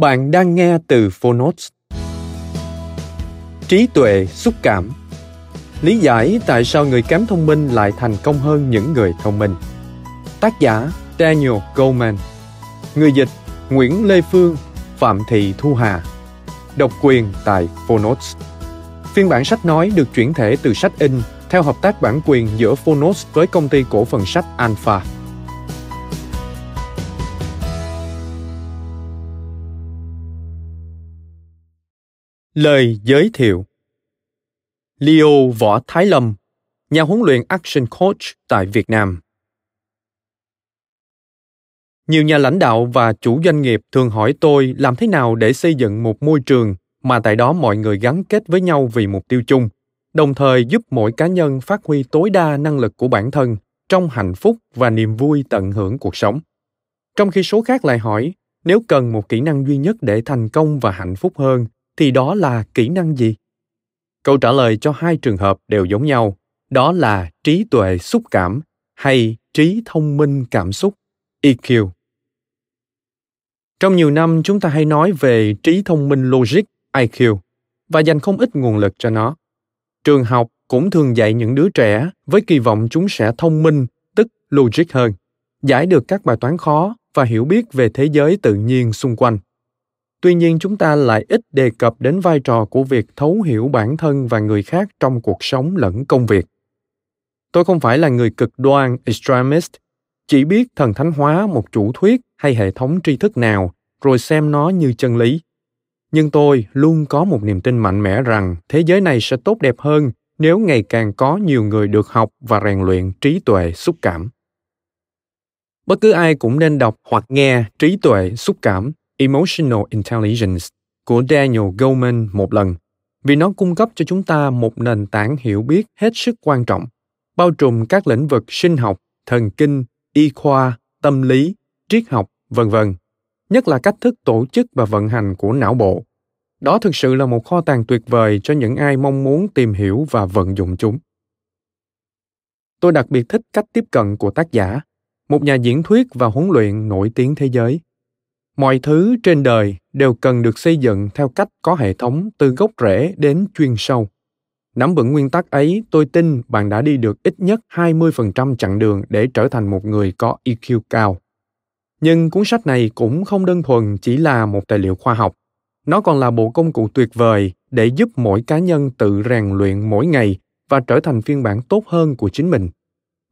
Bạn đang nghe từ Phonotes. Trí tuệ, xúc cảm Lý giải tại sao người kém thông minh lại thành công hơn những người thông minh. Tác giả, Daniel Goleman Người dịch, Nguyễn Lê Phương, Phạm Thị Thu Hà Độc quyền tại Phonotes Phiên bản sách nói được chuyển thể từ sách in theo hợp tác bản quyền giữa Phonotes với công ty cổ phần sách Alpha. Lời giới thiệu Leo Võ Thái Lâm, nhà huấn luyện Action Coach tại Việt Nam. Nhiều nhà lãnh đạo và chủ doanh nghiệp thường hỏi tôi làm thế nào để xây dựng một môi trường mà tại đó mọi người gắn kết với nhau vì mục tiêu chung, đồng thời giúp mỗi cá nhân phát huy tối đa năng lực của bản thân trong hạnh phúc và niềm vui tận hưởng cuộc sống. Trong khi số khác lại hỏi, nếu cần một kỹ năng duy nhất để thành công và hạnh phúc hơn thì đó là kỹ năng gì? Câu trả lời cho hai trường hợp đều giống nhau, đó là trí tuệ xúc cảm hay trí thông minh cảm xúc eq trong nhiều năm, chúng ta hay nói về trí thông minh logic iq và dành không ít nguồn lực cho nó. Trường học cũng thường dạy những đứa trẻ với kỳ vọng chúng sẽ thông minh, tức logic hơn, giải được các bài toán khó và hiểu biết về thế giới tự nhiên xung quanh tuy nhiên, chúng ta lại ít đề cập đến vai trò của việc thấu hiểu bản thân và người khác trong cuộc sống lẫn công việc. Tôi không phải là người cực đoan extremist, chỉ biết thần thánh hóa một chủ thuyết hay hệ thống tri thức nào, rồi xem nó như chân lý. Nhưng tôi luôn có một niềm tin mạnh mẽ rằng thế giới này sẽ tốt đẹp hơn nếu ngày càng có nhiều người được học và rèn luyện trí tuệ xúc cảm. Bất cứ ai cũng nên đọc hoặc nghe trí tuệ xúc cảm. Emotional Intelligence của Daniel Goleman một lần vì nó cung cấp cho chúng ta một nền tảng hiểu biết hết sức quan trọng, bao trùm các lĩnh vực sinh học, thần kinh, y khoa, tâm lý, triết học, vân vân, nhất là cách thức tổ chức và vận hành của não bộ. Đó thực sự là một kho tàng tuyệt vời cho những ai mong muốn tìm hiểu và vận dụng chúng. Tôi đặc biệt thích cách tiếp cận của tác giả, một nhà diễn thuyết và huấn luyện nổi tiếng thế giới mọi thứ trên đời đều cần được xây dựng theo cách có hệ thống từ gốc rễ đến chuyên sâu. Nắm vững nguyên tắc ấy, tôi tin bạn đã đi được ít nhất 20% chặng đường để trở thành một người có EQ cao. Nhưng cuốn sách này cũng không đơn thuần chỉ là một tài liệu khoa học. Nó còn là bộ công cụ tuyệt vời để giúp mỗi cá nhân tự rèn luyện mỗi ngày và trở thành phiên bản tốt hơn của chính mình.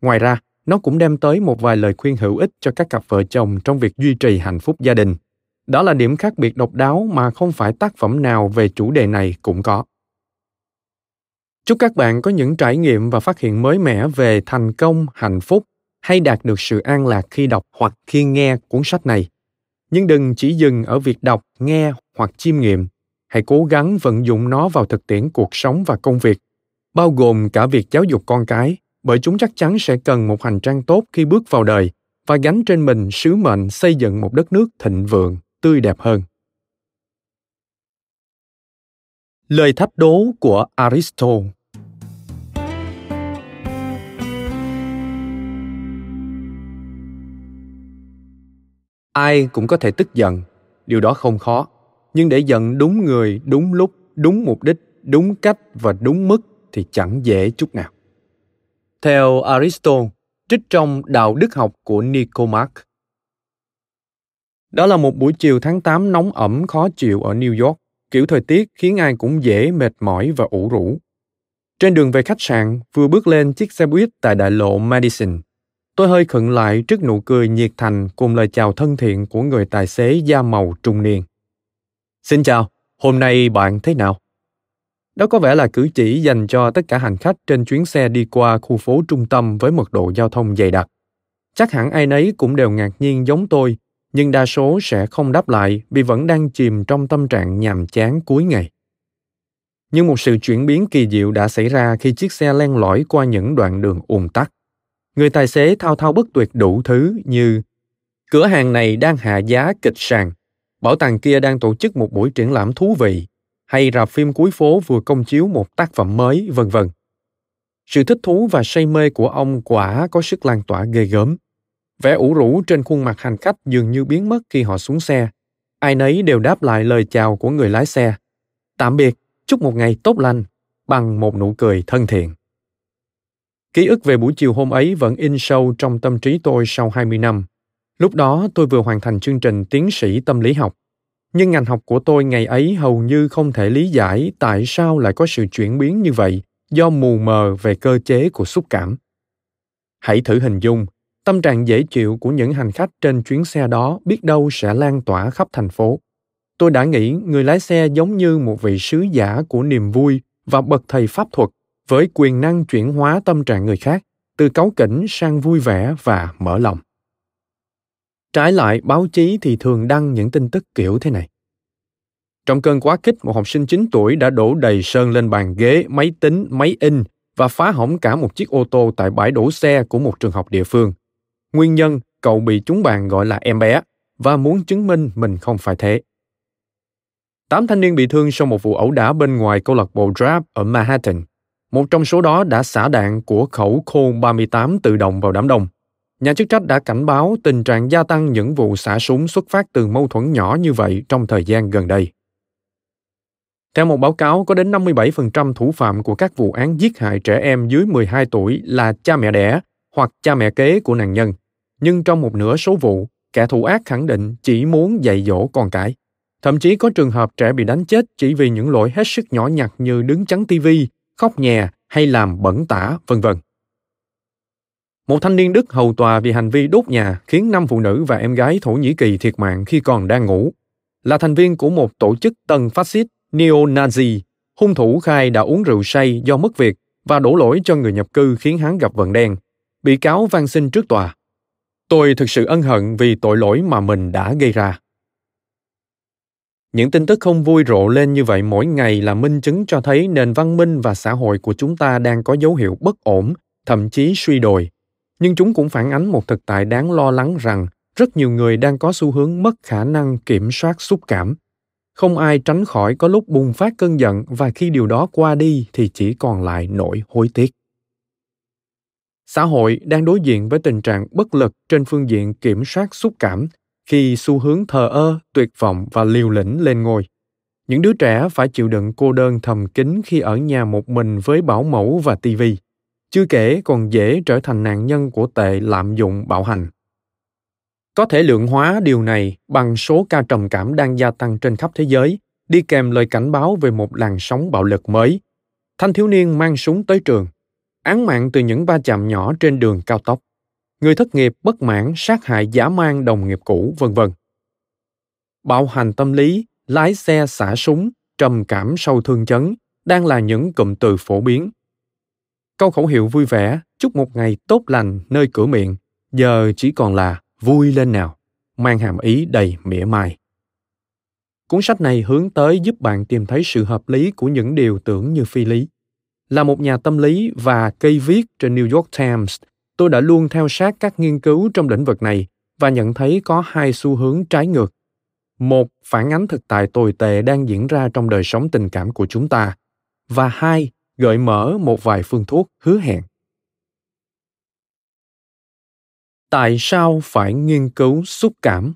Ngoài ra, nó cũng đem tới một vài lời khuyên hữu ích cho các cặp vợ chồng trong việc duy trì hạnh phúc gia đình. Đó là điểm khác biệt độc đáo mà không phải tác phẩm nào về chủ đề này cũng có. Chúc các bạn có những trải nghiệm và phát hiện mới mẻ về thành công, hạnh phúc hay đạt được sự an lạc khi đọc hoặc khi nghe cuốn sách này. Nhưng đừng chỉ dừng ở việc đọc, nghe hoặc chiêm nghiệm. Hãy cố gắng vận dụng nó vào thực tiễn cuộc sống và công việc, bao gồm cả việc giáo dục con cái bởi chúng chắc chắn sẽ cần một hành trang tốt khi bước vào đời và gánh trên mình sứ mệnh xây dựng một đất nước thịnh vượng, tươi đẹp hơn. Lời thách đố của Aristotle Ai cũng có thể tức giận, điều đó không khó. Nhưng để giận đúng người, đúng lúc, đúng mục đích, đúng cách và đúng mức thì chẳng dễ chút nào theo Aristotle, trích trong Đạo đức học của Nicomac. Đó là một buổi chiều tháng 8 nóng ẩm khó chịu ở New York, kiểu thời tiết khiến ai cũng dễ mệt mỏi và ủ rũ. Trên đường về khách sạn, vừa bước lên chiếc xe buýt tại đại lộ Madison, tôi hơi khựng lại trước nụ cười nhiệt thành cùng lời chào thân thiện của người tài xế da màu trung niên. Xin chào, hôm nay bạn thế nào? Đó có vẻ là cử chỉ dành cho tất cả hành khách trên chuyến xe đi qua khu phố trung tâm với mật độ giao thông dày đặc. Chắc hẳn ai nấy cũng đều ngạc nhiên giống tôi, nhưng đa số sẽ không đáp lại vì vẫn đang chìm trong tâm trạng nhàm chán cuối ngày. Nhưng một sự chuyển biến kỳ diệu đã xảy ra khi chiếc xe len lỏi qua những đoạn đường ùn tắc. Người tài xế thao thao bất tuyệt đủ thứ như cửa hàng này đang hạ giá kịch sàn, bảo tàng kia đang tổ chức một buổi triển lãm thú vị, hay rạp phim cuối phố vừa công chiếu một tác phẩm mới, vân vân. Sự thích thú và say mê của ông quả có sức lan tỏa ghê gớm. Vẻ ủ rũ trên khuôn mặt hành khách dường như biến mất khi họ xuống xe. Ai nấy đều đáp lại lời chào của người lái xe. Tạm biệt, chúc một ngày tốt lành, bằng một nụ cười thân thiện. Ký ức về buổi chiều hôm ấy vẫn in sâu trong tâm trí tôi sau 20 năm. Lúc đó tôi vừa hoàn thành chương trình tiến sĩ tâm lý học nhưng ngành học của tôi ngày ấy hầu như không thể lý giải tại sao lại có sự chuyển biến như vậy do mù mờ về cơ chế của xúc cảm. Hãy thử hình dung, tâm trạng dễ chịu của những hành khách trên chuyến xe đó biết đâu sẽ lan tỏa khắp thành phố. Tôi đã nghĩ người lái xe giống như một vị sứ giả của niềm vui và bậc thầy pháp thuật với quyền năng chuyển hóa tâm trạng người khác, từ cáu kỉnh sang vui vẻ và mở lòng. Trái lại, báo chí thì thường đăng những tin tức kiểu thế này. Trong cơn quá kích, một học sinh 9 tuổi đã đổ đầy sơn lên bàn ghế, máy tính, máy in và phá hỏng cả một chiếc ô tô tại bãi đổ xe của một trường học địa phương. Nguyên nhân, cậu bị chúng bạn gọi là em bé và muốn chứng minh mình không phải thế. Tám thanh niên bị thương sau một vụ ẩu đả bên ngoài câu lạc bộ Draft ở Manhattan. Một trong số đó đã xả đạn của khẩu Colt 38 tự động vào đám đông. Nhà chức trách đã cảnh báo tình trạng gia tăng những vụ xả súng xuất phát từ mâu thuẫn nhỏ như vậy trong thời gian gần đây. Theo một báo cáo, có đến 57% thủ phạm của các vụ án giết hại trẻ em dưới 12 tuổi là cha mẹ đẻ hoặc cha mẹ kế của nạn nhân. Nhưng trong một nửa số vụ, kẻ thủ ác khẳng định chỉ muốn dạy dỗ con cái. Thậm chí có trường hợp trẻ bị đánh chết chỉ vì những lỗi hết sức nhỏ nhặt như đứng chắn tivi, khóc nhè hay làm bẩn tả, vân vân. Một thanh niên Đức hầu tòa vì hành vi đốt nhà khiến năm phụ nữ và em gái Thổ Nhĩ Kỳ thiệt mạng khi còn đang ngủ. Là thành viên của một tổ chức tân phát xít neo-Nazi, hung thủ khai đã uống rượu say do mất việc và đổ lỗi cho người nhập cư khiến hắn gặp vận đen. Bị cáo van xin trước tòa. Tôi thực sự ân hận vì tội lỗi mà mình đã gây ra. Những tin tức không vui rộ lên như vậy mỗi ngày là minh chứng cho thấy nền văn minh và xã hội của chúng ta đang có dấu hiệu bất ổn, thậm chí suy đồi nhưng chúng cũng phản ánh một thực tại đáng lo lắng rằng rất nhiều người đang có xu hướng mất khả năng kiểm soát xúc cảm. Không ai tránh khỏi có lúc bùng phát cơn giận và khi điều đó qua đi thì chỉ còn lại nỗi hối tiếc. Xã hội đang đối diện với tình trạng bất lực trên phương diện kiểm soát xúc cảm khi xu hướng thờ ơ, tuyệt vọng và liều lĩnh lên ngôi. Những đứa trẻ phải chịu đựng cô đơn thầm kín khi ở nhà một mình với bảo mẫu và tivi chưa kể còn dễ trở thành nạn nhân của tệ lạm dụng bạo hành. Có thể lượng hóa điều này bằng số ca trầm cảm đang gia tăng trên khắp thế giới, đi kèm lời cảnh báo về một làn sóng bạo lực mới. Thanh thiếu niên mang súng tới trường, án mạng từ những va chạm nhỏ trên đường cao tốc, người thất nghiệp bất mãn, sát hại giả mang đồng nghiệp cũ, vân vân. Bạo hành tâm lý, lái xe xả súng, trầm cảm, sâu thương chấn đang là những cụm từ phổ biến. Câu khẩu hiệu vui vẻ, chúc một ngày tốt lành nơi cửa miệng, giờ chỉ còn là vui lên nào, mang hàm ý đầy mỉa mai. Cuốn sách này hướng tới giúp bạn tìm thấy sự hợp lý của những điều tưởng như phi lý. Là một nhà tâm lý và cây viết trên New York Times, tôi đã luôn theo sát các nghiên cứu trong lĩnh vực này và nhận thấy có hai xu hướng trái ngược. Một, phản ánh thực tại tồi tệ đang diễn ra trong đời sống tình cảm của chúng ta. Và hai, gợi mở một vài phương thuốc hứa hẹn tại sao phải nghiên cứu xúc cảm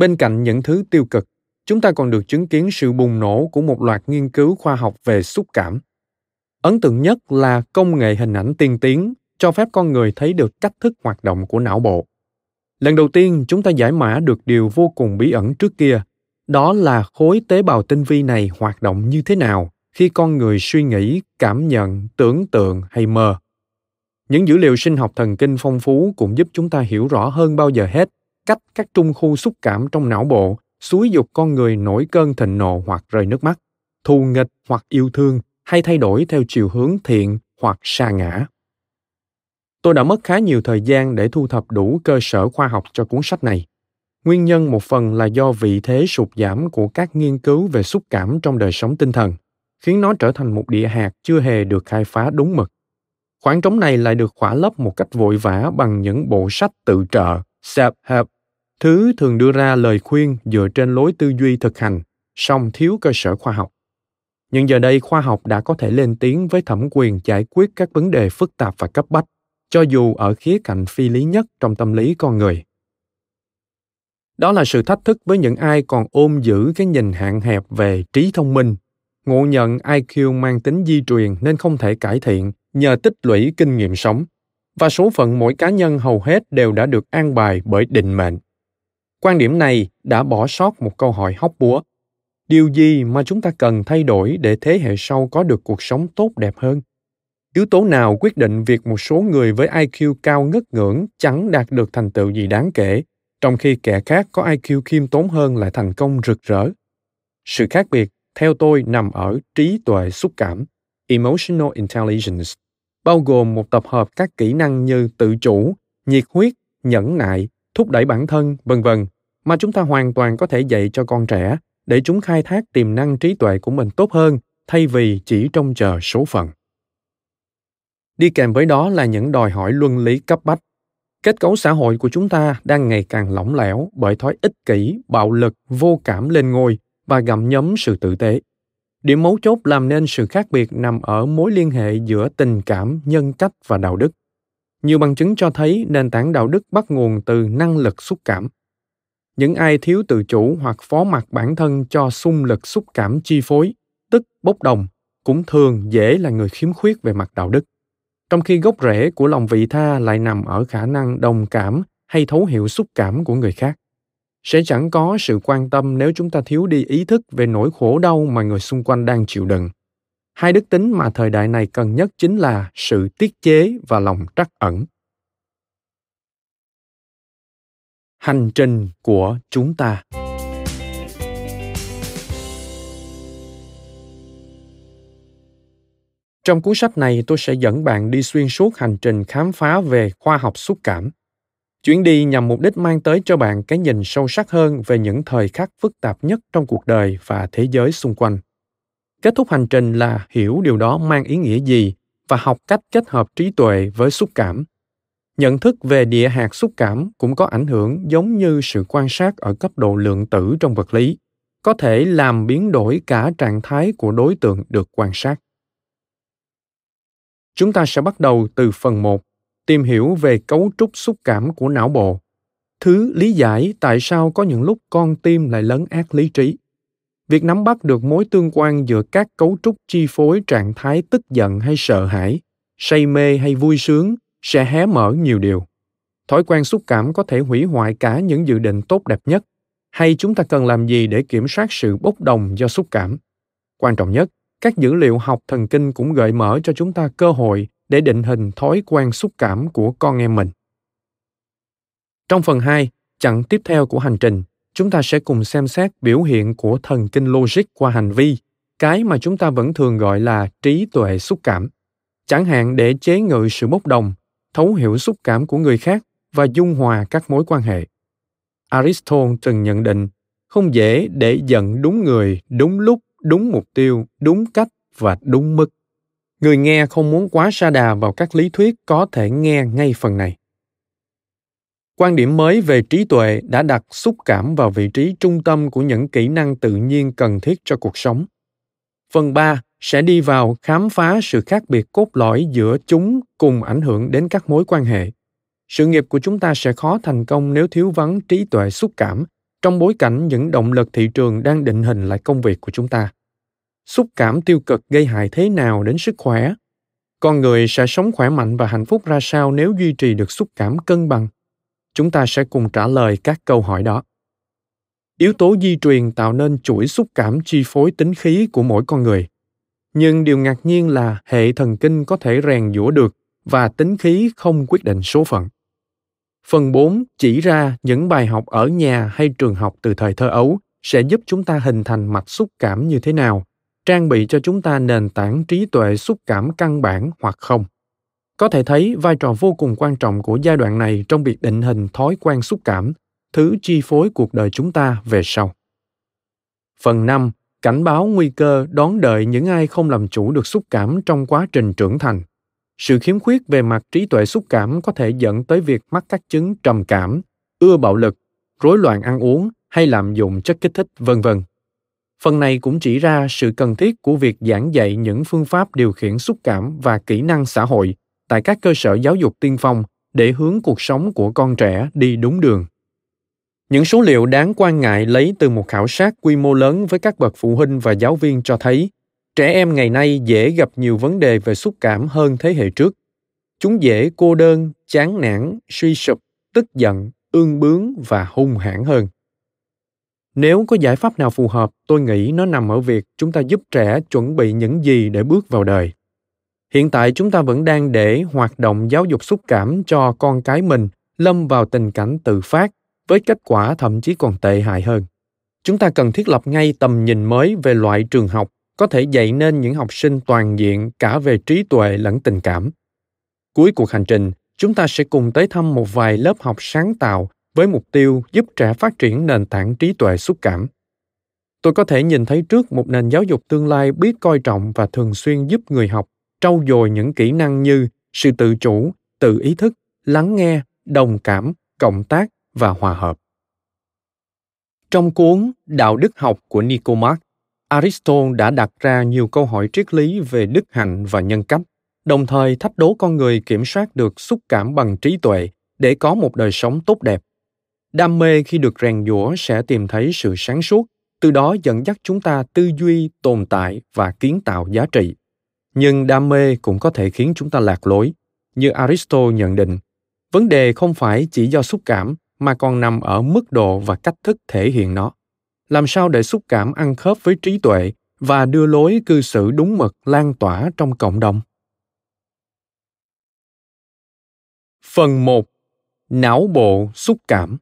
bên cạnh những thứ tiêu cực, chúng ta còn được chứng kiến sự bùng nổ của một loạt nghiên cứu khoa học về xúc cảm. Ấn tượng nhất là công nghệ hình ảnh tiên tiến, cho phép con người thấy được cách thức hoạt động của não bộ. Lần đầu tiên chúng ta giải mã được điều vô cùng bí ẩn trước kia, đó là khối tế bào tinh vi này hoạt động như thế nào khi con người suy nghĩ, cảm nhận, tưởng tượng hay mơ. Những dữ liệu sinh học thần kinh phong phú cũng giúp chúng ta hiểu rõ hơn bao giờ hết cách các trung khu xúc cảm trong não bộ xúi dục con người nổi cơn thịnh nộ hoặc rơi nước mắt, thù nghịch hoặc yêu thương hay thay đổi theo chiều hướng thiện hoặc sa ngã. Tôi đã mất khá nhiều thời gian để thu thập đủ cơ sở khoa học cho cuốn sách này. Nguyên nhân một phần là do vị thế sụt giảm của các nghiên cứu về xúc cảm trong đời sống tinh thần, khiến nó trở thành một địa hạt chưa hề được khai phá đúng mực. Khoảng trống này lại được khỏa lấp một cách vội vã bằng những bộ sách tự trợ, self-help, thứ thường đưa ra lời khuyên dựa trên lối tư duy thực hành, song thiếu cơ sở khoa học. Nhưng giờ đây khoa học đã có thể lên tiếng với thẩm quyền giải quyết các vấn đề phức tạp và cấp bách, cho dù ở khía cạnh phi lý nhất trong tâm lý con người. Đó là sự thách thức với những ai còn ôm giữ cái nhìn hạn hẹp về trí thông minh, ngộ nhận IQ mang tính di truyền nên không thể cải thiện nhờ tích lũy kinh nghiệm sống và số phận mỗi cá nhân hầu hết đều đã được an bài bởi định mệnh. Quan điểm này đã bỏ sót một câu hỏi hóc búa. Điều gì mà chúng ta cần thay đổi để thế hệ sau có được cuộc sống tốt đẹp hơn? Yếu tố nào quyết định việc một số người với iq cao ngất ngưỡng chẳng đạt được thành tựu gì đáng kể, trong khi kẻ khác có iq khiêm tốn hơn lại thành công rực rỡ? Sự khác biệt, theo tôi, nằm ở trí tuệ xúc cảm, emotional intelligence, bao gồm một tập hợp các kỹ năng như tự chủ, nhiệt huyết, nhẫn nại, thúc đẩy bản thân, vân vân, mà chúng ta hoàn toàn có thể dạy cho con trẻ để chúng khai thác tiềm năng trí tuệ của mình tốt hơn thay vì chỉ trông chờ số phận đi kèm với đó là những đòi hỏi luân lý cấp bách. Kết cấu xã hội của chúng ta đang ngày càng lỏng lẻo bởi thói ích kỷ, bạo lực, vô cảm lên ngôi và gặm nhấm sự tử tế. Điểm mấu chốt làm nên sự khác biệt nằm ở mối liên hệ giữa tình cảm, nhân cách và đạo đức. Nhiều bằng chứng cho thấy nền tảng đạo đức bắt nguồn từ năng lực xúc cảm. Những ai thiếu tự chủ hoặc phó mặc bản thân cho xung lực xúc cảm chi phối, tức bốc đồng, cũng thường dễ là người khiếm khuyết về mặt đạo đức trong khi gốc rễ của lòng vị tha lại nằm ở khả năng đồng cảm hay thấu hiểu xúc cảm của người khác. Sẽ chẳng có sự quan tâm nếu chúng ta thiếu đi ý thức về nỗi khổ đau mà người xung quanh đang chịu đựng. Hai đức tính mà thời đại này cần nhất chính là sự tiết chế và lòng trắc ẩn. Hành trình của chúng ta trong cuốn sách này, tôi sẽ dẫn bạn đi xuyên suốt hành trình khám phá về khoa học xúc cảm. Chuyến đi nhằm mục đích mang tới cho bạn cái nhìn sâu sắc hơn về những thời khắc phức tạp nhất trong cuộc đời và thế giới xung quanh. Kết thúc hành trình là hiểu điều đó mang ý nghĩa gì và học cách kết hợp trí tuệ với xúc cảm. Nhận thức về địa hạt xúc cảm cũng có ảnh hưởng giống như sự quan sát ở cấp độ lượng tử trong vật lý, có thể làm biến đổi cả trạng thái của đối tượng được quan sát chúng ta sẽ bắt đầu từ phần 1, tìm hiểu về cấu trúc xúc cảm của não bộ. Thứ lý giải tại sao có những lúc con tim lại lấn át lý trí. Việc nắm bắt được mối tương quan giữa các cấu trúc chi phối trạng thái tức giận hay sợ hãi say mê hay vui sướng sẽ hé mở nhiều điều. Thói quen xúc cảm có thể hủy hoại cả những dự định tốt đẹp nhất hay chúng ta cần làm gì để kiểm soát sự bốc đồng do xúc cảm? Quan trọng nhất các dữ liệu học thần kinh cũng gợi mở cho chúng ta cơ hội để định hình thói quen xúc cảm của con em mình. Trong phần 2, chặng tiếp theo của hành trình, chúng ta sẽ cùng xem xét biểu hiện của thần kinh logic qua hành vi cái mà chúng ta vẫn thường gọi là trí tuệ xúc cảm. Chẳng hạn để chế ngự sự bốc đồng thấu hiểu xúc cảm của người khác và dung hòa các mối quan hệ. Aristotle từng nhận định không dễ để giận đúng người đúng lúc đúng mục tiêu, đúng cách và đúng mức. Người nghe không muốn quá sa đà vào các lý thuyết có thể nghe ngay phần này. Quan điểm mới về trí tuệ đã đặt xúc cảm vào vị trí trung tâm của những kỹ năng tự nhiên cần thiết cho cuộc sống. Phần 3 sẽ đi vào khám phá sự khác biệt cốt lõi giữa chúng cùng ảnh hưởng đến các mối quan hệ. Sự nghiệp của chúng ta sẽ khó thành công nếu thiếu vắng trí tuệ xúc cảm trong bối cảnh những động lực thị trường đang định hình lại công việc của chúng ta, xúc cảm tiêu cực gây hại thế nào đến sức khỏe? Con người sẽ sống khỏe mạnh và hạnh phúc ra sao nếu duy trì được xúc cảm cân bằng? Chúng ta sẽ cùng trả lời các câu hỏi đó. Yếu tố di truyền tạo nên chuỗi xúc cảm chi phối tính khí của mỗi con người. Nhưng điều ngạc nhiên là hệ thần kinh có thể rèn giũa được và tính khí không quyết định số phận. Phần 4 chỉ ra những bài học ở nhà hay trường học từ thời thơ ấu sẽ giúp chúng ta hình thành mạch xúc cảm như thế nào, trang bị cho chúng ta nền tảng trí tuệ xúc cảm căn bản hoặc không. Có thể thấy vai trò vô cùng quan trọng của giai đoạn này trong việc định hình thói quen xúc cảm, thứ chi phối cuộc đời chúng ta về sau. Phần 5 cảnh báo nguy cơ đón đợi những ai không làm chủ được xúc cảm trong quá trình trưởng thành sự khiếm khuyết về mặt trí tuệ xúc cảm có thể dẫn tới việc mắc các chứng trầm cảm, ưa bạo lực, rối loạn ăn uống hay lạm dụng chất kích thích, vân vân. Phần này cũng chỉ ra sự cần thiết của việc giảng dạy những phương pháp điều khiển xúc cảm và kỹ năng xã hội tại các cơ sở giáo dục tiên phong để hướng cuộc sống của con trẻ đi đúng đường. Những số liệu đáng quan ngại lấy từ một khảo sát quy mô lớn với các bậc phụ huynh và giáo viên cho thấy trẻ em ngày nay dễ gặp nhiều vấn đề về xúc cảm hơn thế hệ trước. Chúng dễ cô đơn, chán nản, suy sụp, tức giận, ương bướng và hung hãn hơn. Nếu có giải pháp nào phù hợp, tôi nghĩ nó nằm ở việc chúng ta giúp trẻ chuẩn bị những gì để bước vào đời. Hiện tại chúng ta vẫn đang để hoạt động giáo dục xúc cảm cho con cái mình, lâm vào tình cảnh tự phát, với kết quả thậm chí còn tệ hại hơn. Chúng ta cần thiết lập ngay tầm nhìn mới về loại trường học có thể dạy nên những học sinh toàn diện cả về trí tuệ lẫn tình cảm cuối cuộc hành trình chúng ta sẽ cùng tới thăm một vài lớp học sáng tạo với mục tiêu giúp trẻ phát triển nền tảng trí tuệ xúc cảm tôi có thể nhìn thấy trước một nền giáo dục tương lai biết coi trọng và thường xuyên giúp người học trau dồi những kỹ năng như sự tự chủ tự ý thức lắng nghe đồng cảm cộng tác và hòa hợp. Trong cuốn Đạo đức học của Nicomac, Aristotle đã đặt ra nhiều câu hỏi triết lý về đức hạnh và nhân cách, đồng thời thách đố con người kiểm soát được xúc cảm bằng trí tuệ để có một đời sống tốt đẹp. Đam mê khi được rèn giũa sẽ tìm thấy sự sáng suốt, từ đó dẫn dắt chúng ta tư duy, tồn tại và kiến tạo giá trị. Nhưng đam mê cũng có thể khiến chúng ta lạc lối. Như Aristotle nhận định, vấn đề không phải chỉ do xúc cảm mà còn nằm ở mức độ và cách thức thể hiện nó làm sao để xúc cảm ăn khớp với trí tuệ và đưa lối cư xử đúng mực lan tỏa trong cộng đồng? Phần 1 não bộ xúc cảm.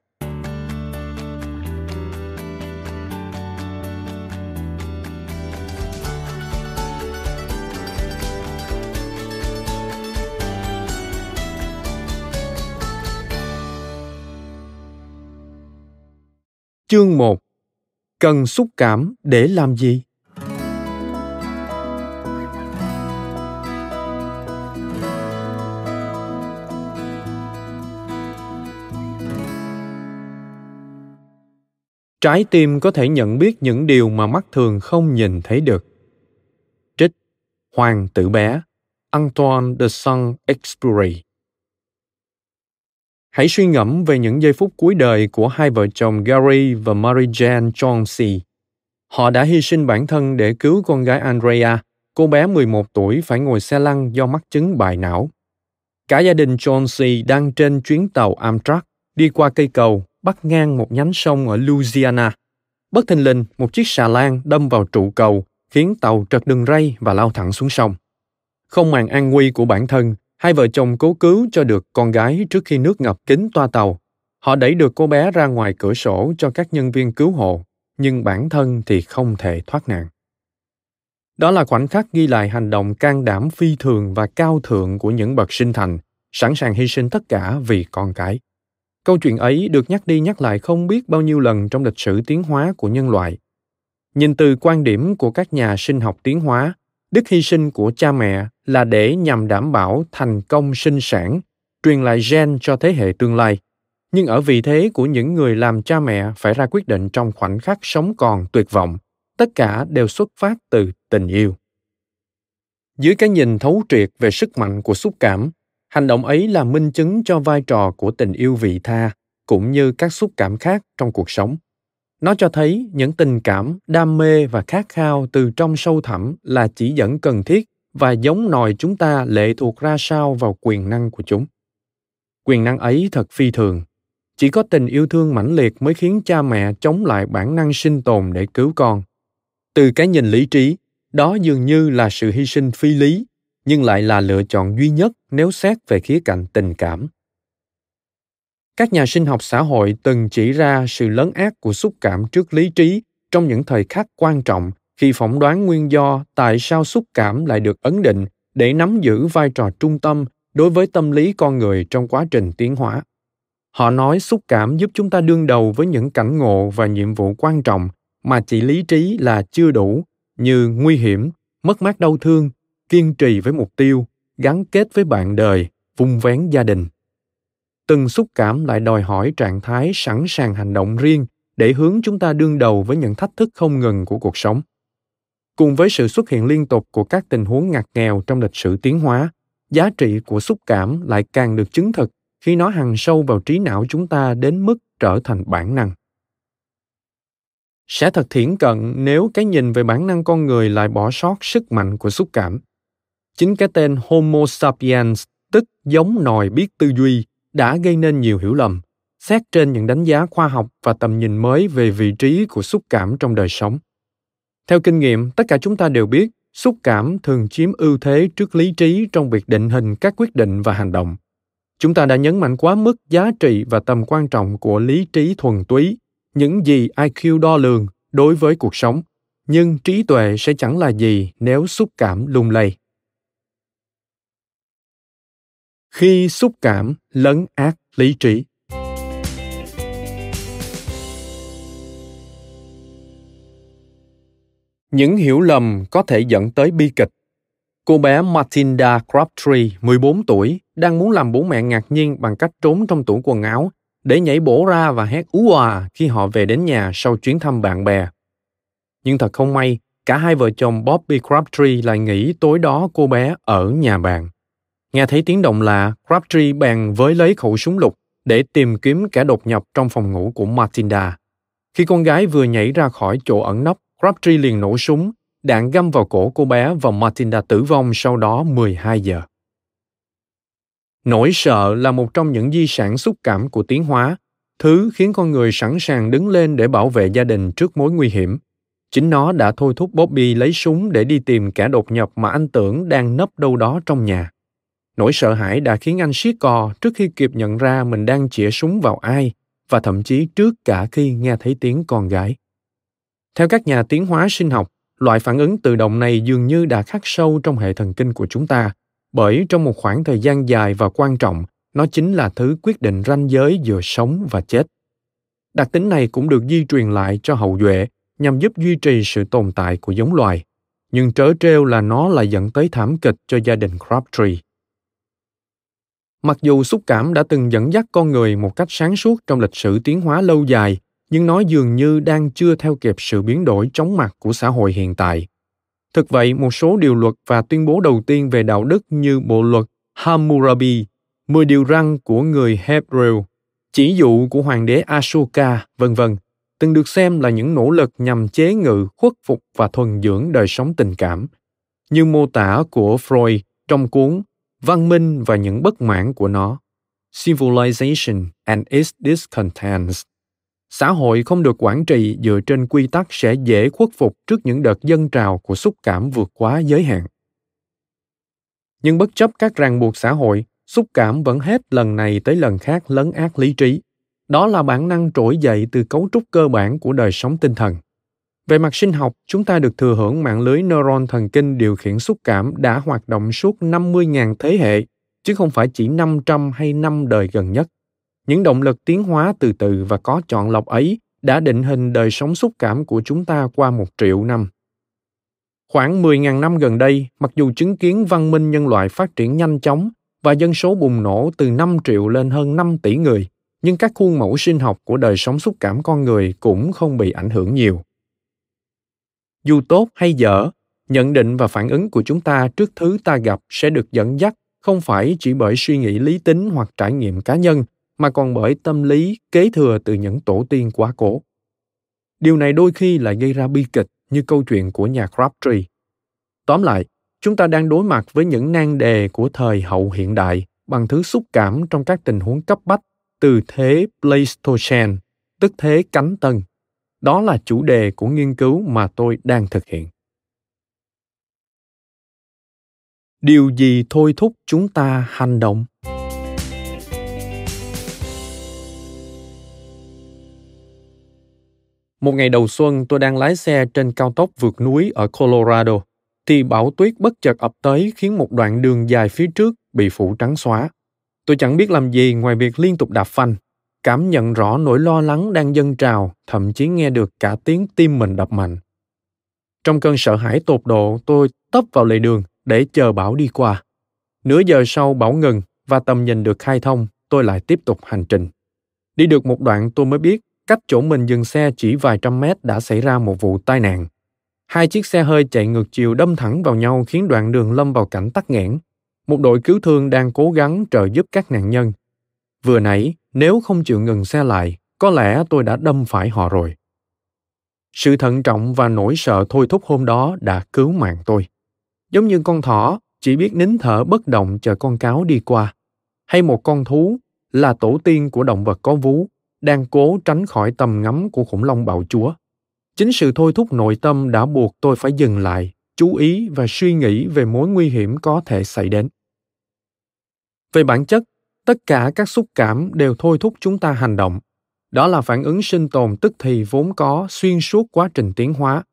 Chương 1 Cần xúc cảm để làm gì? Trái tim có thể nhận biết những điều mà mắt thường không nhìn thấy được. Trích Hoàng tử bé, Antoine de Saint-Exupéry Hãy suy ngẫm về những giây phút cuối đời của hai vợ chồng Gary và Mary Jane Chauncey. Họ đã hy sinh bản thân để cứu con gái Andrea, cô bé 11 tuổi phải ngồi xe lăn do mắc chứng bại não. Cả gia đình Chauncey đang trên chuyến tàu Amtrak đi qua cây cầu bắt ngang một nhánh sông ở Louisiana. Bất thình lình, một chiếc xà lan đâm vào trụ cầu, khiến tàu trật đường ray và lao thẳng xuống sông. Không màng an nguy của bản thân, Hai vợ chồng cố cứu cho được con gái trước khi nước ngập kín toa tàu. Họ đẩy được cô bé ra ngoài cửa sổ cho các nhân viên cứu hộ, nhưng bản thân thì không thể thoát nạn. Đó là khoảnh khắc ghi lại hành động can đảm phi thường và cao thượng của những bậc sinh thành, sẵn sàng hy sinh tất cả vì con cái. Câu chuyện ấy được nhắc đi nhắc lại không biết bao nhiêu lần trong lịch sử tiến hóa của nhân loại. Nhìn từ quan điểm của các nhà sinh học tiến hóa, đức hy sinh của cha mẹ là để nhằm đảm bảo thành công sinh sản, truyền lại gen cho thế hệ tương lai. Nhưng ở vị thế của những người làm cha mẹ phải ra quyết định trong khoảnh khắc sống còn tuyệt vọng, tất cả đều xuất phát từ tình yêu. Dưới cái nhìn thấu triệt về sức mạnh của xúc cảm, hành động ấy là minh chứng cho vai trò của tình yêu vị tha, cũng như các xúc cảm khác trong cuộc sống. Nó cho thấy những tình cảm, đam mê và khát khao từ trong sâu thẳm là chỉ dẫn cần thiết và giống nòi chúng ta lệ thuộc ra sao vào quyền năng của chúng. Quyền năng ấy thật phi thường. Chỉ có tình yêu thương mãnh liệt mới khiến cha mẹ chống lại bản năng sinh tồn để cứu con. Từ cái nhìn lý trí, đó dường như là sự hy sinh phi lý, nhưng lại là lựa chọn duy nhất nếu xét về khía cạnh tình cảm. Các nhà sinh học xã hội từng chỉ ra sự lấn át của xúc cảm trước lý trí trong những thời khắc quan trọng khi phỏng đoán nguyên do tại sao xúc cảm lại được ấn định để nắm giữ vai trò trung tâm đối với tâm lý con người trong quá trình tiến hóa. Họ nói xúc cảm giúp chúng ta đương đầu với những cảnh ngộ và nhiệm vụ quan trọng mà chỉ lý trí là chưa đủ, như nguy hiểm, mất mát đau thương, kiên trì với mục tiêu, gắn kết với bạn đời vung vén gia đình. Từng xúc cảm lại đòi hỏi trạng thái sẵn sàng hành động riêng để hướng chúng ta đương đầu với những thách thức không ngừng của cuộc sống cùng với sự xuất hiện liên tục của các tình huống ngặt nghèo trong lịch sử tiến hóa, giá trị của xúc cảm lại càng được chứng thực khi nó hằn sâu vào trí não chúng ta đến mức trở thành bản năng. Sẽ thật thiển cận nếu cái nhìn về bản năng con người lại bỏ sót sức mạnh của xúc cảm. Chính cái tên homo sapiens, tức giống nòi biết tư duy, đã gây nên nhiều hiểu lầm, xét trên những đánh giá khoa học và tầm nhìn mới về vị trí của xúc cảm trong đời sống theo kinh nghiệm, tất cả chúng ta đều biết, xúc cảm thường chiếm ưu thế trước lý trí trong việc định hình các quyết định và hành động. Chúng ta đã nhấn mạnh quá mức giá trị và tầm quan trọng của lý trí thuần túy, những gì iq đo lường đối với cuộc sống. Nhưng trí tuệ sẽ chẳng là gì nếu xúc cảm lung lay. Khi xúc cảm lấn át lý trí những hiểu lầm có thể dẫn tới bi kịch cô bé Matilda Crabtree, 14 tuổi, đang muốn làm bố mẹ ngạc nhiên bằng cách trốn trong tủ quần áo để nhảy bổ ra và hét ú à khi họ về đến nhà sau chuyến thăm bạn bè. Nhưng thật không may, cả hai vợ chồng Bobby Crabtree lại nghĩ tối đó cô bé ở nhà bạn. Nghe thấy tiếng động lạ, Crabtree bèn với lấy khẩu súng lục để tìm kiếm kẻ đột nhập trong phòng ngủ của Matilda. Khi con gái vừa nhảy ra khỏi chỗ ẩn nấp, Crabtree liền nổ súng, đạn găm vào cổ cô bé và Matilda tử vong sau đó 12 giờ. Nỗi sợ là một trong những di sản xúc cảm của tiến hóa, thứ khiến con người sẵn sàng đứng lên để bảo vệ gia đình trước mối nguy hiểm. Chính nó đã thôi thúc Bobby lấy súng để đi tìm kẻ đột nhập mà anh tưởng đang nấp đâu đó trong nhà. Nỗi sợ hãi đã khiến anh siết cò trước khi kịp nhận ra mình đang chĩa súng vào ai và thậm chí trước cả khi nghe thấy tiếng con gái. Theo các nhà tiến hóa sinh học, loại phản ứng tự động này dường như đã khắc sâu trong hệ thần kinh của chúng ta, bởi trong một khoảng thời gian dài và quan trọng, nó chính là thứ quyết định ranh giới giữa sống và chết. Đặc tính này cũng được di truyền lại cho hậu duệ nhằm giúp duy trì sự tồn tại của giống loài. Nhưng trớ trêu là nó lại dẫn tới thảm kịch cho gia đình Crabtree. Mặc dù xúc cảm đã từng dẫn dắt con người một cách sáng suốt trong lịch sử tiến hóa lâu dài, nhưng nó dường như đang chưa theo kịp sự biến đổi chóng mặt của xã hội hiện tại. Thực vậy, một số điều luật và tuyên bố đầu tiên về đạo đức như bộ luật Hammurabi, 10 điều răn của người Hebrew, chỉ dụ của hoàng đế Ashoka, vân vân, từng được xem là những nỗ lực nhằm chế ngự, khuất phục và thuần dưỡng đời sống tình cảm. Như mô tả của Freud trong cuốn Văn minh và những bất mãn của nó. Civilization and its discontents xã hội không được quản trị dựa trên quy tắc sẽ dễ khuất phục trước những đợt dân trào của xúc cảm vượt quá giới hạn. Nhưng bất chấp các ràng buộc xã hội xúc cảm vẫn hết lần này tới lần khác lấn át lý trí. Đó là bản năng trỗi dậy từ cấu trúc cơ bản của đời sống tinh thần. Về mặt sinh học, chúng ta được thừa hưởng mạng lưới neuron thần kinh điều khiển xúc cảm đã hoạt động suốt 50.000 thế hệ, chứ không phải chỉ 500 hay 5 đời gần nhất. Những động lực tiến hóa từ từ và có chọn lọc ấy đã định hình đời sống xúc cảm của chúng ta qua một triệu năm. Khoảng 10.000 năm gần đây, mặc dù chứng kiến văn minh nhân loại phát triển nhanh chóng và dân số bùng nổ từ 5 triệu lên hơn 5 tỷ người, nhưng các khuôn mẫu sinh học của đời sống xúc cảm con người cũng không bị ảnh hưởng nhiều. Dù tốt hay dở, nhận định và phản ứng của chúng ta trước thứ ta gặp sẽ được dẫn dắt không phải chỉ bởi suy nghĩ lý tính hoặc trải nghiệm cá nhân mà còn bởi tâm lý kế thừa từ những tổ tiên quá cố Điều này đôi khi lại gây ra bi kịch như câu chuyện của nhà Crabtree. Tóm lại, chúng ta đang đối mặt với những nan đề của thời hậu hiện đại bằng thứ xúc cảm trong các tình huống cấp bách từ thế Pleistocene, tức thế cánh tân. Đó là chủ đề của nghiên cứu mà tôi đang thực hiện. Điều gì thôi thúc chúng ta hành động? Một ngày đầu xuân, tôi đang lái xe trên cao tốc vượt núi ở Colorado, thì bão tuyết bất chợt ập tới khiến một đoạn đường dài phía trước bị phủ trắng xóa. Tôi chẳng biết làm gì ngoài việc liên tục đạp phanh, cảm nhận rõ nỗi lo lắng đang dâng trào, thậm chí nghe được cả tiếng tim mình đập mạnh. Trong cơn sợ hãi tột độ, tôi tấp vào lề đường để chờ bão đi qua. Nửa giờ sau bão ngừng và tầm nhìn được khai thông, tôi lại tiếp tục hành trình. Đi được một đoạn tôi mới biết cách chỗ mình dừng xe chỉ vài trăm mét đã xảy ra một vụ tai nạn. Hai chiếc xe hơi chạy ngược chiều đâm thẳng vào nhau khiến đoạn đường lâm vào cảnh tắc nghẽn. Một đội cứu thương đang cố gắng trợ giúp các nạn nhân. Vừa nãy, nếu không chịu ngừng xe lại, có lẽ tôi đã đâm phải họ rồi. Sự thận trọng và nỗi sợ thôi thúc hôm đó đã cứu mạng tôi. Giống như con thỏ chỉ biết nín thở bất động chờ con cáo đi qua. Hay một con thú là tổ tiên của động vật có vú đang cố tránh khỏi tầm ngắm của khủng long bạo chúa. Chính sự thôi thúc nội tâm đã buộc tôi phải dừng lại, chú ý và suy nghĩ về mối nguy hiểm có thể xảy đến. Về bản chất, tất cả các xúc cảm đều thôi thúc chúng ta hành động. Đó là phản ứng sinh tồn tức thì vốn có xuyên suốt quá trình tiến hóa.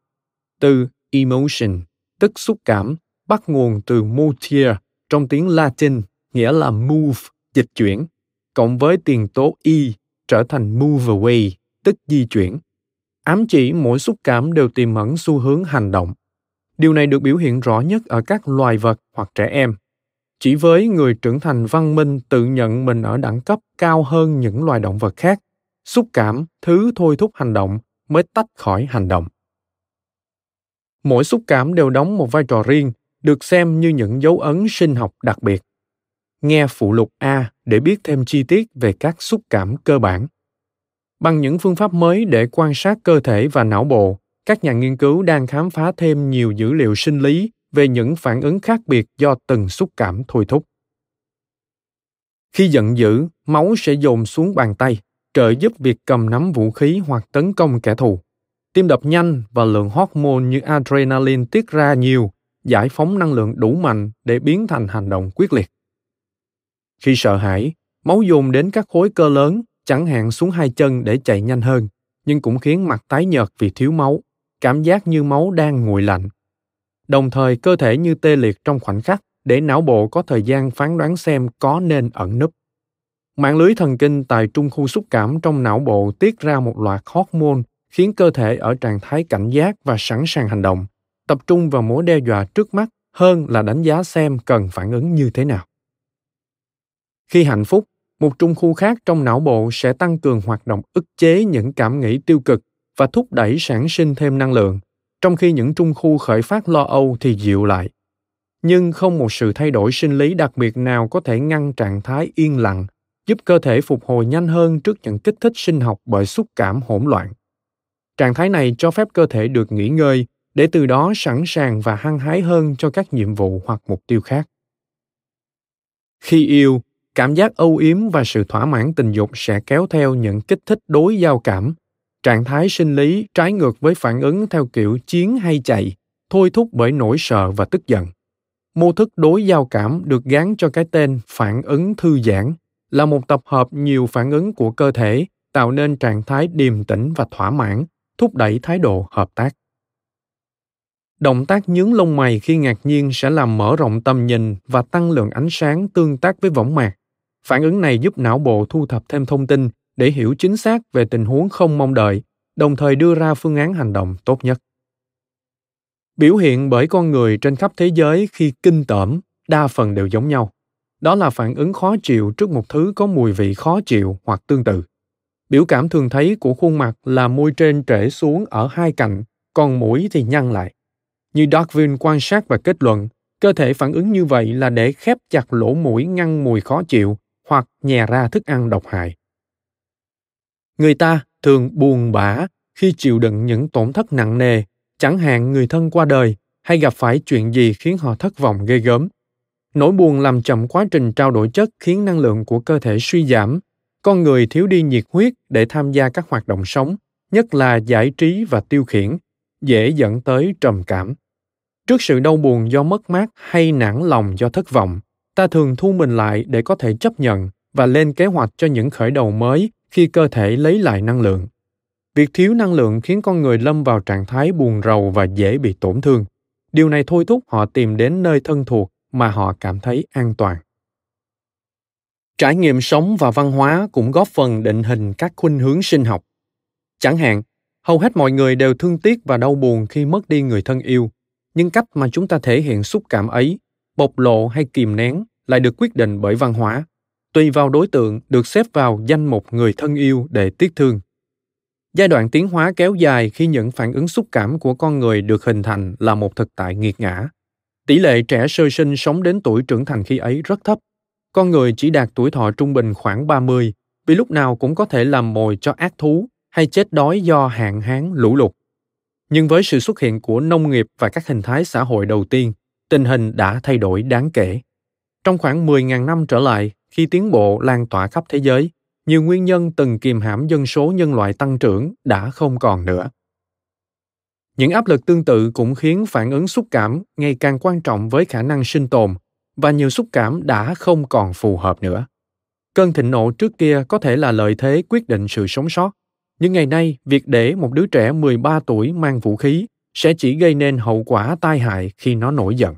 Từ emotion, tức xúc cảm, bắt nguồn từ motier trong tiếng Latin, nghĩa là move, dịch chuyển, cộng với tiền tố e trở thành move away, tức di chuyển. Ám chỉ mỗi xúc cảm đều tiềm ẩn xu hướng hành động. Điều này được biểu hiện rõ nhất ở các loài vật hoặc trẻ em. Chỉ với người trưởng thành văn minh tự nhận mình ở đẳng cấp cao hơn những loài động vật khác, xúc cảm, thứ thôi thúc hành động mới tách khỏi hành động. Mỗi xúc cảm đều đóng một vai trò riêng, được xem như những dấu ấn sinh học đặc biệt nghe phụ lục A để biết thêm chi tiết về các xúc cảm cơ bản. Bằng những phương pháp mới để quan sát cơ thể và não bộ, các nhà nghiên cứu đang khám phá thêm nhiều dữ liệu sinh lý về những phản ứng khác biệt do từng xúc cảm thôi thúc. Khi giận dữ, máu sẽ dồn xuống bàn tay, trợ giúp việc cầm nắm vũ khí hoặc tấn công kẻ thù. Tim đập nhanh và lượng hormone như adrenaline tiết ra nhiều, giải phóng năng lượng đủ mạnh để biến thành hành động quyết liệt. Khi sợ hãi, máu dồn đến các khối cơ lớn, chẳng hạn xuống hai chân để chạy nhanh hơn, nhưng cũng khiến mặt tái nhợt vì thiếu máu, cảm giác như máu đang nguội lạnh. Đồng thời cơ thể như tê liệt trong khoảnh khắc để não bộ có thời gian phán đoán xem có nên ẩn núp. Mạng lưới thần kinh tại trung khu xúc cảm trong não bộ tiết ra một loạt hormone khiến cơ thể ở trạng thái cảnh giác và sẵn sàng hành động, tập trung vào mối đe dọa trước mắt hơn là đánh giá xem cần phản ứng như thế nào. Khi hạnh phúc, một trung khu khác trong não bộ sẽ tăng cường hoạt động ức chế những cảm nghĩ tiêu cực và thúc đẩy sản sinh thêm năng lượng, trong khi những trung khu khởi phát lo âu thì dịu lại. Nhưng không một sự thay đổi sinh lý đặc biệt nào có thể ngăn trạng thái yên lặng, giúp cơ thể phục hồi nhanh hơn trước những kích thích sinh học bởi xúc cảm hỗn loạn. Trạng thái này cho phép cơ thể được nghỉ ngơi để từ đó sẵn sàng và hăng hái hơn cho các nhiệm vụ hoặc mục tiêu khác. Khi yêu, cảm giác âu yếm và sự thỏa mãn tình dục sẽ kéo theo những kích thích đối giao cảm. Trạng thái sinh lý trái ngược với phản ứng theo kiểu chiến hay chạy, thôi thúc bởi nỗi sợ và tức giận. Mô thức đối giao cảm được gán cho cái tên phản ứng thư giãn, là một tập hợp nhiều phản ứng của cơ thể, tạo nên trạng thái điềm tĩnh và thỏa mãn, thúc đẩy thái độ hợp tác. Động tác nhướng lông mày khi ngạc nhiên sẽ làm mở rộng tầm nhìn và tăng lượng ánh sáng tương tác với võng mạc phản ứng này giúp não bộ thu thập thêm thông tin để hiểu chính xác về tình huống không mong đợi, đồng thời đưa ra phương án hành động tốt nhất. Biểu hiện bởi con người trên khắp thế giới khi kinh tởm, đa phần đều giống nhau. Đó là phản ứng khó chịu trước một thứ có mùi vị khó chịu hoặc tương tự. Biểu cảm thường thấy của khuôn mặt là môi trên trễ xuống ở hai cạnh, còn mũi thì nhăn lại. Như darwin quan sát và kết luận, cơ thể phản ứng như vậy là để khép chặt lỗ mũi ngăn mùi khó chịu hoặc nhè ra thức ăn độc hại. Người ta thường buồn bã khi chịu đựng những tổn thất nặng nề, chẳng hạn người thân qua đời hay gặp phải chuyện gì khiến họ thất vọng ghê gớm nỗi buồn làm chậm quá trình trao đổi chất khiến năng lượng của cơ thể suy giảm, con người thiếu đi nhiệt huyết để tham gia các hoạt động sống, nhất là giải trí và tiêu khiển, dễ dẫn tới trầm cảm trước sự đau buồn do mất mát hay nản lòng do thất vọng ta thường thu mình lại để có thể chấp nhận và lên kế hoạch cho những khởi đầu mới khi cơ thể lấy lại năng lượng. Việc thiếu năng lượng khiến con người lâm vào trạng thái buồn rầu và dễ bị tổn thương. Điều này thôi thúc họ tìm đến nơi thân thuộc mà họ cảm thấy an toàn. Trải nghiệm sống và văn hóa cũng góp phần định hình các khuynh hướng sinh học. Chẳng hạn, hầu hết mọi người đều thương tiếc và đau buồn khi mất đi người thân yêu. Nhưng cách mà chúng ta thể hiện xúc cảm ấy bộc lộ hay kìm nén lại được quyết định bởi văn hóa tùy vào đối tượng được xếp vào danh mục người thân yêu để tiếc thương. Giai đoạn tiến hóa kéo dài khi những phản ứng xúc cảm của con người được hình thành là một thực tại nghiệt ngã. Tỷ lệ trẻ sơ sinh sống đến tuổi trưởng thành khi ấy rất thấp. Con người chỉ đạt tuổi thọ trung bình khoảng 30 vì lúc nào cũng có thể làm mồi cho ác thú hay chết đói do hạn hán lũ lụt. Nhưng với sự xuất hiện của nông nghiệp và các hình thái xã hội đầu tiên, tình hình đã thay đổi đáng kể. Trong khoảng 10.000 năm trở lại, khi tiến bộ lan tỏa khắp thế giới, nhiều nguyên nhân từng kiềm hãm dân số nhân loại tăng trưởng đã không còn nữa. Những áp lực tương tự cũng khiến phản ứng xúc cảm ngày càng quan trọng với khả năng sinh tồn và nhiều xúc cảm đã không còn phù hợp nữa. Cơn thịnh nộ trước kia có thể là lợi thế quyết định sự sống sót, nhưng ngày nay việc để một đứa trẻ 13 tuổi mang vũ khí sẽ chỉ gây nên hậu quả tai hại khi nó nổi giận.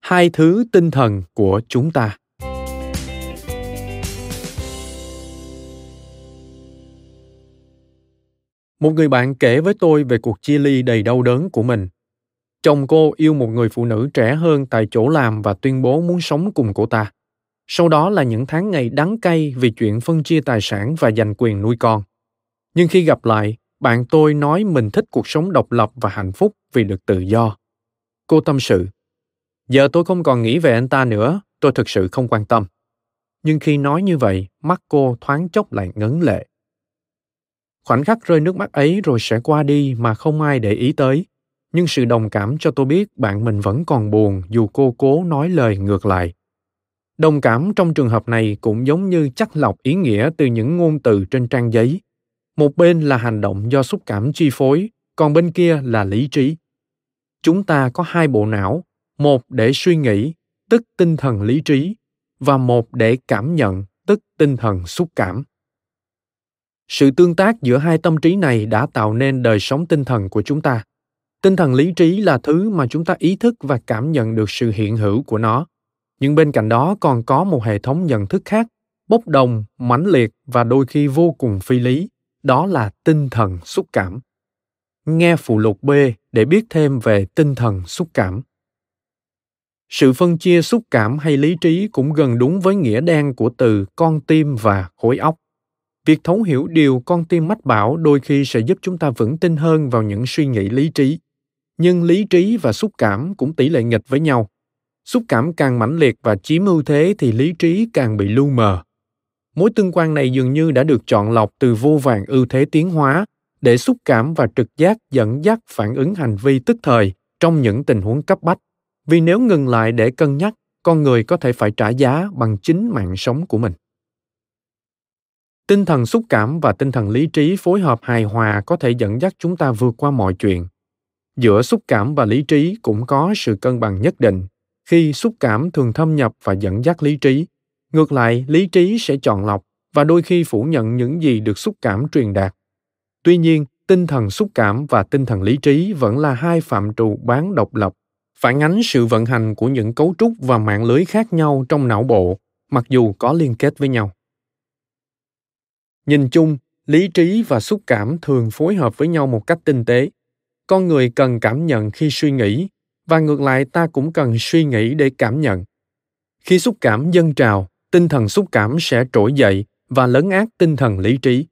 Hai thứ tinh thần của chúng ta. Một người bạn kể với tôi về cuộc chia ly đầy đau đớn của mình. Chồng cô yêu một người phụ nữ trẻ hơn tại chỗ làm và tuyên bố muốn sống cùng cô ta. Sau đó là những tháng ngày đắng cay vì chuyện phân chia tài sản và giành quyền nuôi con. Nhưng khi gặp lại, bạn tôi nói mình thích cuộc sống độc lập và hạnh phúc vì được tự do. Cô tâm sự, giờ tôi không còn nghĩ về anh ta nữa, tôi thực sự không quan tâm. Nhưng khi nói như vậy, mắt cô thoáng chốc lại ngấn lệ. Khoảnh khắc rơi nước mắt ấy rồi sẽ qua đi mà không ai để ý tới. Nhưng sự đồng cảm cho tôi biết bạn mình vẫn còn buồn dù cô cố nói lời ngược lại. Đồng cảm trong trường hợp này cũng giống như chắc lọc ý nghĩa từ những ngôn từ trên trang giấy. Một bên là hành động do xúc cảm chi phối, còn bên kia là lý trí. Chúng ta có hai bộ não, một để suy nghĩ, tức tinh thần lý trí, và một để cảm nhận, tức tinh thần xúc cảm. Sự tương tác giữa hai tâm trí này đã tạo nên đời sống tinh thần của chúng ta. Tinh thần lý trí là thứ mà chúng ta ý thức và cảm nhận được sự hiện hữu của nó. Nhưng bên cạnh đó còn có một hệ thống nhận thức khác bốc đồng mãnh liệt và đôi khi vô cùng phi lý đó là tinh thần xúc cảm. Nghe phụ lục b để biết thêm về tinh thần xúc cảm. Sự phân chia xúc cảm hay lý trí cũng gần đúng với nghĩa đen của từ con tim và khối óc. Việc thấu hiểu điều con tim mách bảo đôi khi sẽ giúp chúng ta vững tin hơn vào những suy nghĩ lý trí. Nhưng lý trí và xúc cảm cũng tỷ lệ nghịch với nhau. Xúc cảm càng mãnh liệt và chiếm ưu thế thì lý trí càng bị lu mờ mối tương quan này dường như đã được chọn lọc từ vô vàng ưu thế tiến hóa, để xúc cảm và trực giác dẫn dắt phản ứng hành vi tức thời trong những tình huống cấp bách. Vì nếu ngừng lại để cân nhắc, con người có thể phải trả giá bằng chính mạng sống của mình. Tinh thần xúc cảm và tinh thần lý trí phối hợp hài hòa có thể dẫn dắt chúng ta vượt qua mọi chuyện. Giữa xúc cảm và lý trí cũng có sự cân bằng nhất định. Khi xúc cảm thường thâm nhập và dẫn dắt lý trí ngược lại, lý trí sẽ chọn lọc và đôi khi phủ nhận những gì được xúc cảm truyền đạt. Tuy nhiên, tinh thần xúc cảm và tinh thần lý trí vẫn là hai phạm trù bán độc lập, phản ánh sự vận hành của những cấu trúc và mạng lưới khác nhau trong não bộ, mặc dù có liên kết với nhau. Nhìn chung, lý trí và xúc cảm thường phối hợp với nhau một cách tinh tế. Con người cần cảm nhận khi suy nghĩ, và ngược lại ta cũng cần suy nghĩ để cảm nhận. Khi xúc cảm dâng trào tinh thần xúc cảm sẽ trỗi dậy và lấn át tinh thần lý trí.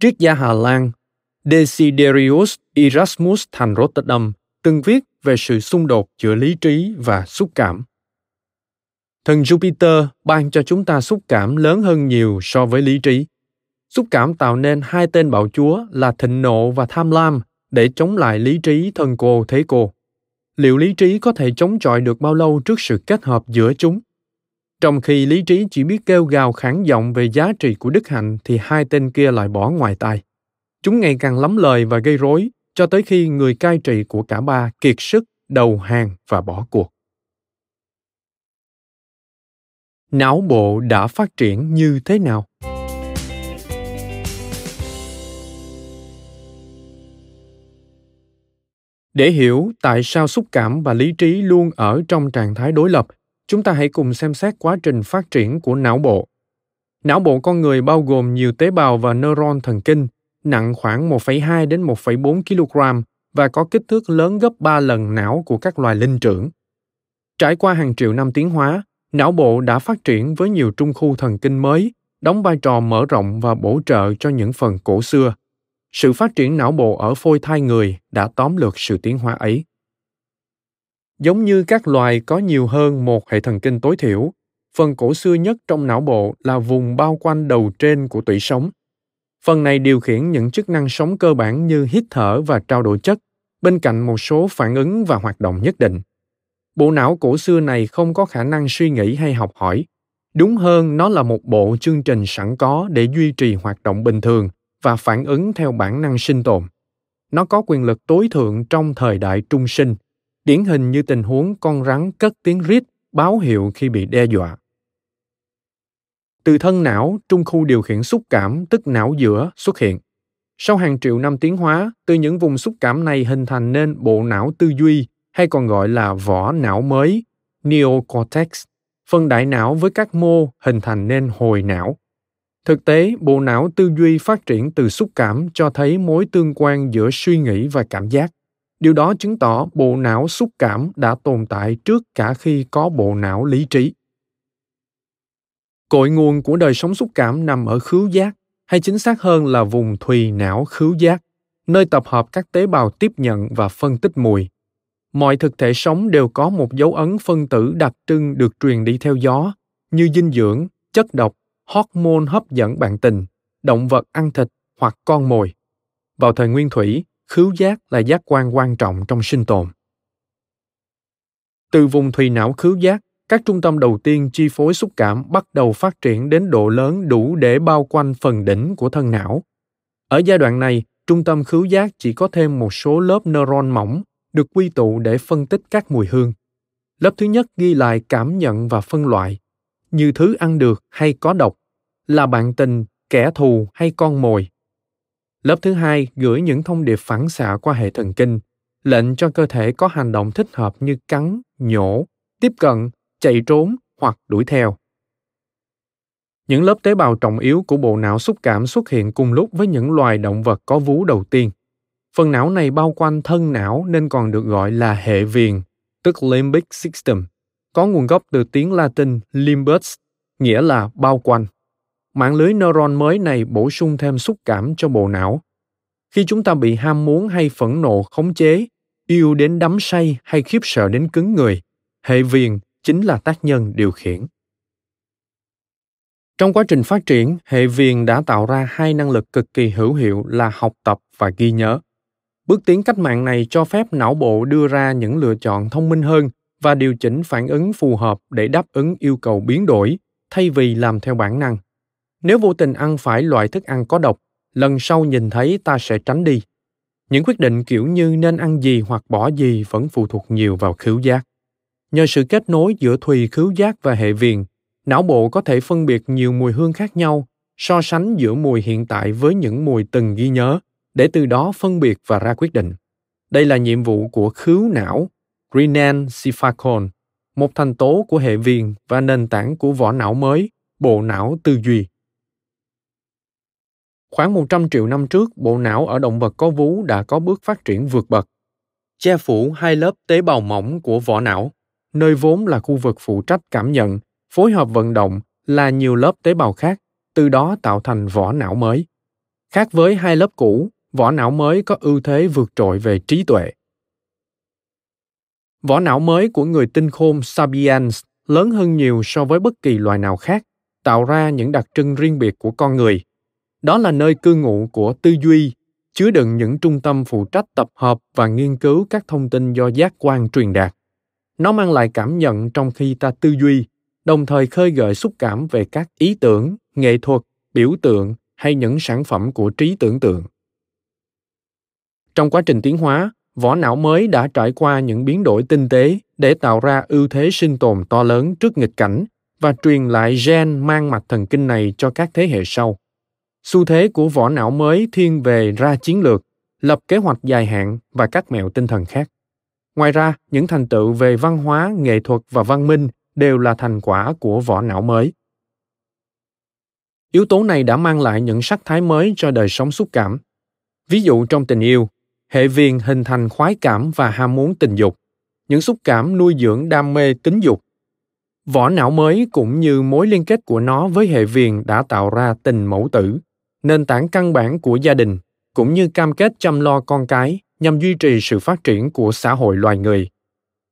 Triết gia hà lan, desiderius erasmus thành rotterdam, từng viết về sự xung đột giữa lý trí và xúc cảm. Thần jupiter ban cho chúng ta xúc cảm lớn hơn nhiều so với lý trí. Xúc cảm tạo nên hai tên bạo chúa là thịnh nộ và tham lam để chống lại lý trí thân cô thế cô. Liệu lý trí có thể chống chọi được bao lâu trước sự kết hợp giữa chúng? Trong khi lý trí chỉ biết kêu gào khản giọng về giá trị của đức hạnh thì hai tên kia lại bỏ ngoài tai. Chúng ngày càng lắm lời và gây rối, cho tới khi người cai trị của cả ba kiệt sức, đầu hàng và bỏ cuộc. Não bộ đã phát triển như thế nào? Để hiểu tại sao xúc cảm và lý trí luôn ở trong trạng thái đối lập chúng ta hãy cùng xem xét quá trình phát triển của não bộ não bộ con người bao gồm nhiều tế bào và neuron thần kinh nặng khoảng 1,2 đến 1,4 kg và có kích thước lớn gấp 3 lần não của các loài linh trưởng. Trải qua hàng triệu năm tiến hóa, não bộ đã phát triển với nhiều trung khu thần kinh mới, đóng vai trò mở rộng và bổ trợ cho những phần cổ xưa. Sự phát triển não bộ ở phôi thai người đã tóm lược sự tiến hóa ấy. Giống như các loài có nhiều hơn một hệ thần kinh tối thiểu, phần cổ xưa nhất trong não bộ là vùng bao quanh đầu trên của tủy sống. Phần này điều khiển những chức năng sống cơ bản như hít thở và trao đổi chất, bên cạnh một số phản ứng và hoạt động nhất định. Bộ não cổ xưa này không có khả năng suy nghĩ hay học hỏi. Đúng hơn nó là một bộ chương trình sẵn có để duy trì hoạt động bình thường và phản ứng theo bản năng sinh tồn. Nó có quyền lực tối thượng trong thời đại trung sinh điển hình như tình huống con rắn cất tiếng rít báo hiệu khi bị đe dọa từ thân não trung khu điều khiển xúc cảm tức não giữa xuất hiện sau hàng triệu năm tiến hóa từ những vùng xúc cảm này hình thành nên bộ não tư duy hay còn gọi là vỏ não mới, neocortex, phần đại não với các mô hình thành nên hồi não. Thực tế, bộ não tư duy phát triển từ xúc cảm cho thấy mối tương quan giữa suy nghĩ và cảm giác. Điều đó chứng tỏ bộ não xúc cảm đã tồn tại trước cả khi có bộ não lý trí. Cội nguồn của đời sống xúc cảm nằm ở khứu giác, hay chính xác hơn là vùng thùy não khứu giác, nơi tập hợp các tế bào tiếp nhận và phân tích mùi, mọi thực thể sống đều có một dấu ấn phân tử đặc trưng được truyền đi theo gió như dinh dưỡng chất độc hormone hấp dẫn bạn tình động vật ăn thịt hoặc con mồi vào thời nguyên thủy khứu giác là giác quan quan trọng trong sinh tồn từ vùng thùy não khứu giác các trung tâm đầu tiên chi phối xúc cảm bắt đầu phát triển đến độ lớn đủ để bao quanh phần đỉnh của thân não ở giai đoạn này trung tâm khứu giác chỉ có thêm một số lớp neuron mỏng được quy tụ để phân tích các mùi hương. Lớp thứ nhất ghi lại cảm nhận và phân loại, như thứ ăn được hay có độc, là bạn tình, kẻ thù hay con mồi. Lớp thứ hai gửi những thông điệp phản xạ qua hệ thần kinh, lệnh cho cơ thể có hành động thích hợp như cắn, nhổ, tiếp cận, chạy trốn hoặc đuổi theo. Những lớp tế bào trọng yếu của bộ não xúc cảm xuất hiện cùng lúc với những loài động vật có vú đầu tiên. Phần não này bao quanh thân não nên còn được gọi là hệ viền, tức limbic system, có nguồn gốc từ tiếng Latin limbus, nghĩa là bao quanh. Mạng lưới neuron mới này bổ sung thêm xúc cảm cho bộ não. Khi chúng ta bị ham muốn hay phẫn nộ khống chế, yêu đến đắm say hay khiếp sợ đến cứng người, hệ viền chính là tác nhân điều khiển. Trong quá trình phát triển, hệ viền đã tạo ra hai năng lực cực kỳ hữu hiệu là học tập và ghi nhớ. Bước tiến cách mạng này cho phép não bộ đưa ra những lựa chọn thông minh hơn và điều chỉnh phản ứng phù hợp để đáp ứng yêu cầu biến đổi thay vì làm theo bản năng. Nếu vô tình ăn phải loại thức ăn có độc, lần sau nhìn thấy ta sẽ tránh đi. Những quyết định kiểu như nên ăn gì hoặc bỏ gì vẫn phụ thuộc nhiều vào khứu giác. Nhờ sự kết nối giữa thùy khứu giác và hệ viền, não bộ có thể phân biệt nhiều mùi hương khác nhau, so sánh giữa mùi hiện tại với những mùi từng ghi nhớ để từ đó phân biệt và ra quyết định. Đây là nhiệm vụ của khứu não, Renan Siphacon, một thành tố của hệ viền và nền tảng của vỏ não mới, bộ não tư duy. Khoảng 100 triệu năm trước, bộ não ở động vật có vú đã có bước phát triển vượt bậc. Che phủ hai lớp tế bào mỏng của vỏ não, nơi vốn là khu vực phụ trách cảm nhận, phối hợp vận động là nhiều lớp tế bào khác, từ đó tạo thành vỏ não mới. Khác với hai lớp cũ, vỏ não mới có ưu thế vượt trội về trí tuệ. Vỏ não mới của người tinh khôn Sapiens lớn hơn nhiều so với bất kỳ loài nào khác, tạo ra những đặc trưng riêng biệt của con người đó là nơi cư ngụ của tư duy, chứa đựng những trung tâm phụ trách tập hợp và nghiên cứu các thông tin do giác quan truyền đạt nó mang lại cảm nhận trong khi ta tư duy, đồng thời khơi gợi xúc cảm về các ý tưởng, nghệ thuật, biểu tượng hay những sản phẩm của trí tưởng tượng trong quá trình tiến hóa, vỏ não mới đã trải qua những biến đổi tinh tế để tạo ra ưu thế sinh tồn to lớn trước nghịch cảnh và truyền lại gen mang mạch thần kinh này cho các thế hệ sau. Xu thế của vỏ não mới thiên về ra chiến lược, lập kế hoạch dài hạn và các mẹo tinh thần khác. Ngoài ra, những thành tựu về văn hóa, nghệ thuật và văn minh đều là thành quả của vỏ não mới. Yếu tố này đã mang lại những sắc thái mới cho đời sống xúc cảm. Ví dụ trong tình yêu, hệ viền hình thành khoái cảm và ham muốn tình dục những xúc cảm nuôi dưỡng đam mê tính dục vỏ não mới cũng như mối liên kết của nó với hệ viền đã tạo ra tình mẫu tử nền tảng căn bản của gia đình, cũng như cam kết chăm lo con cái nhằm duy trì sự phát triển của xã hội loài người.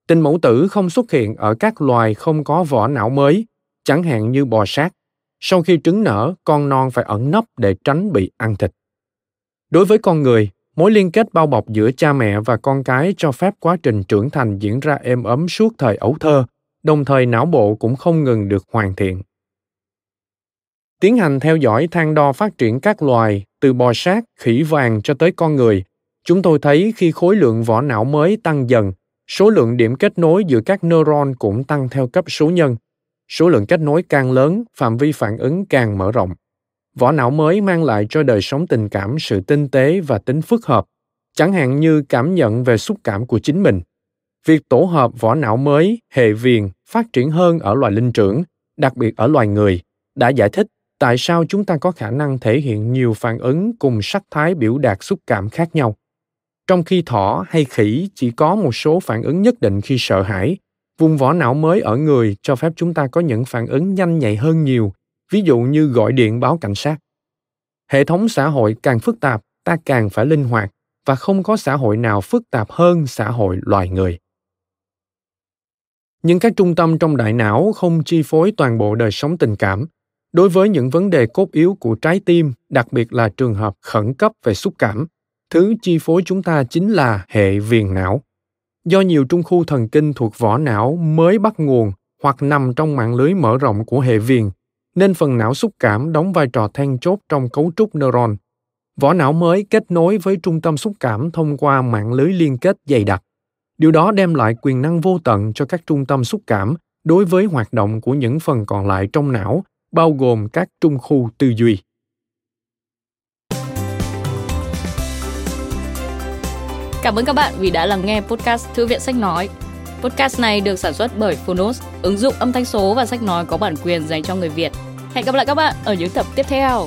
Tình mẫu tử không xuất hiện ở các loài không có vỏ não mới, chẳng hạn như bò sát. Sau khi trứng nở, con non phải ẩn nấp để tránh bị ăn thịt. Đối với con người, mối liên kết bao bọc giữa cha mẹ và con cái cho phép quá trình trưởng thành diễn ra êm ấm suốt thời ấu thơ, đồng thời não bộ cũng không ngừng được hoàn thiện tiến hành theo dõi thang đo phát triển các loài, từ bò sát, khỉ vàng cho tới con người. Chúng tôi thấy khi khối lượng vỏ não mới tăng dần, số lượng điểm kết nối giữa các neuron cũng tăng theo cấp số nhân. Số lượng kết nối càng lớn, phạm vi phản ứng càng mở rộng. Vỏ não mới mang lại cho đời sống tình cảm sự tinh tế và tính phức hợp, chẳng hạn như cảm nhận về xúc cảm của chính mình. Việc tổ hợp vỏ não mới, hệ viền, phát triển hơn ở loài linh trưởng, đặc biệt ở loài người, đã giải thích tại sao chúng ta có khả năng thể hiện nhiều phản ứng cùng sắc thái biểu đạt xúc cảm khác nhau? Trong khi thỏ hay khỉ chỉ có một số phản ứng nhất định khi sợ hãi, vùng vỏ não mới ở người cho phép chúng ta có những phản ứng nhanh nhạy hơn nhiều, ví dụ như gọi điện báo cảnh sát. Hệ thống xã hội càng phức tạp, ta càng phải linh hoạt, và không có xã hội nào phức tạp hơn xã hội loài người. Nhưng các trung tâm trong đại não không chi phối toàn bộ đời sống tình cảm đối với những vấn đề cốt yếu của trái tim đặc biệt là trường hợp khẩn cấp về xúc cảm thứ chi phối chúng ta chính là hệ viền não do nhiều trung khu thần kinh thuộc vỏ não mới bắt nguồn hoặc nằm trong mạng lưới mở rộng của hệ viền nên phần não xúc cảm đóng vai trò then chốt trong cấu trúc neuron. Vỏ não mới kết nối với trung tâm xúc cảm thông qua mạng lưới liên kết dày đặc. Điều đó đem lại quyền năng vô tận cho các trung tâm xúc cảm đối với hoạt động của những phần còn lại trong não, bao gồm các trung khu tư duy. Cảm ơn các bạn vì đã lắng nghe podcast Thư viện Sách Nói. Podcast này được sản xuất bởi Phonos, ứng dụng âm thanh số và sách nói có bản quyền dành cho người Việt. Hẹn gặp lại các bạn ở những tập tiếp theo.